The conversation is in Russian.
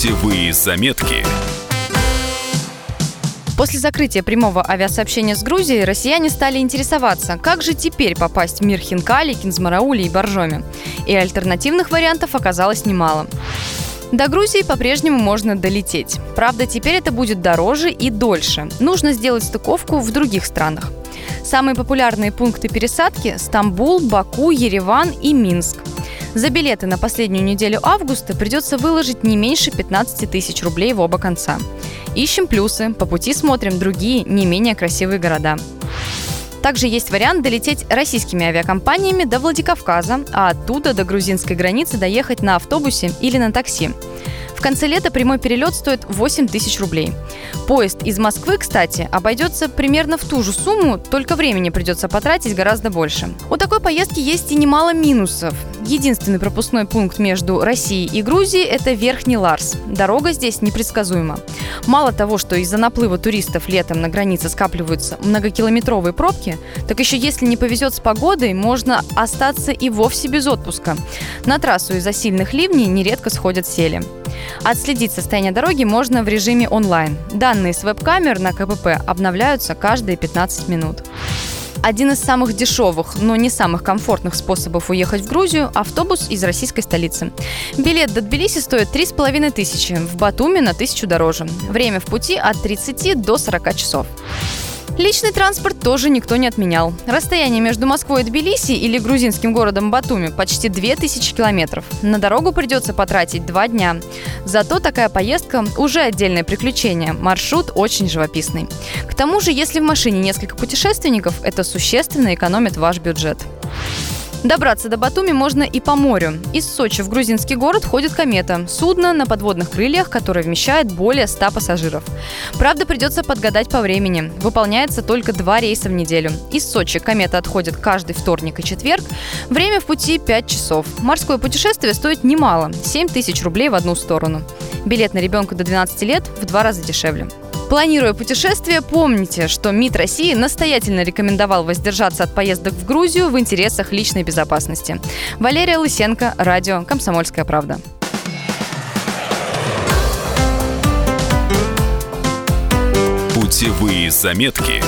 Путевые заметки. После закрытия прямого авиасообщения с Грузией россияне стали интересоваться, как же теперь попасть в мир Хинкали, Кинзмараули и Боржоми. И альтернативных вариантов оказалось немало. До Грузии по-прежнему можно долететь. Правда, теперь это будет дороже и дольше. Нужно сделать стыковку в других странах. Самые популярные пункты пересадки – Стамбул, Баку, Ереван и Минск. За билеты на последнюю неделю августа придется выложить не меньше 15 тысяч рублей в оба конца. Ищем плюсы, по пути смотрим другие, не менее красивые города. Также есть вариант долететь российскими авиакомпаниями до Владикавказа, а оттуда до грузинской границы доехать на автобусе или на такси. В конце лета прямой перелет стоит 8 тысяч рублей. Поезд из Москвы, кстати, обойдется примерно в ту же сумму, только времени придется потратить гораздо больше. У такой поездки есть и немало минусов. Единственный пропускной пункт между Россией и Грузией – это Верхний Ларс. Дорога здесь непредсказуема. Мало того, что из-за наплыва туристов летом на границе скапливаются многокилометровые пробки, так еще если не повезет с погодой, можно остаться и вовсе без отпуска. На трассу из-за сильных ливней нередко сходят сели. Отследить состояние дороги можно в режиме онлайн. Данные с веб-камер на КПП обновляются каждые 15 минут. Один из самых дешевых, но не самых комфортных способов уехать в Грузию – автобус из российской столицы. Билет до Тбилиси стоит 3,5 тысячи, в Батуми на тысячу дороже. Время в пути от 30 до 40 часов. Личный транспорт тоже никто не отменял. Расстояние между Москвой и Тбилиси или грузинским городом Батуми почти 2000 километров. На дорогу придется потратить два дня. Зато такая поездка уже отдельное приключение. Маршрут очень живописный. К тому же, если в машине несколько путешественников, это существенно экономит ваш бюджет. Добраться до Батуми можно и по морю. Из Сочи в грузинский город ходит комета – судно на подводных крыльях, которое вмещает более 100 пассажиров. Правда, придется подгадать по времени. Выполняется только два рейса в неделю. Из Сочи комета отходит каждый вторник и четверг. Время в пути 5 часов. Морское путешествие стоит немало – 7 тысяч рублей в одну сторону. Билет на ребенка до 12 лет в два раза дешевле. Планируя путешествие, помните, что МИД России настоятельно рекомендовал воздержаться от поездок в Грузию в интересах личной безопасности. Валерия Лысенко, радио «Комсомольская правда». Путевые заметки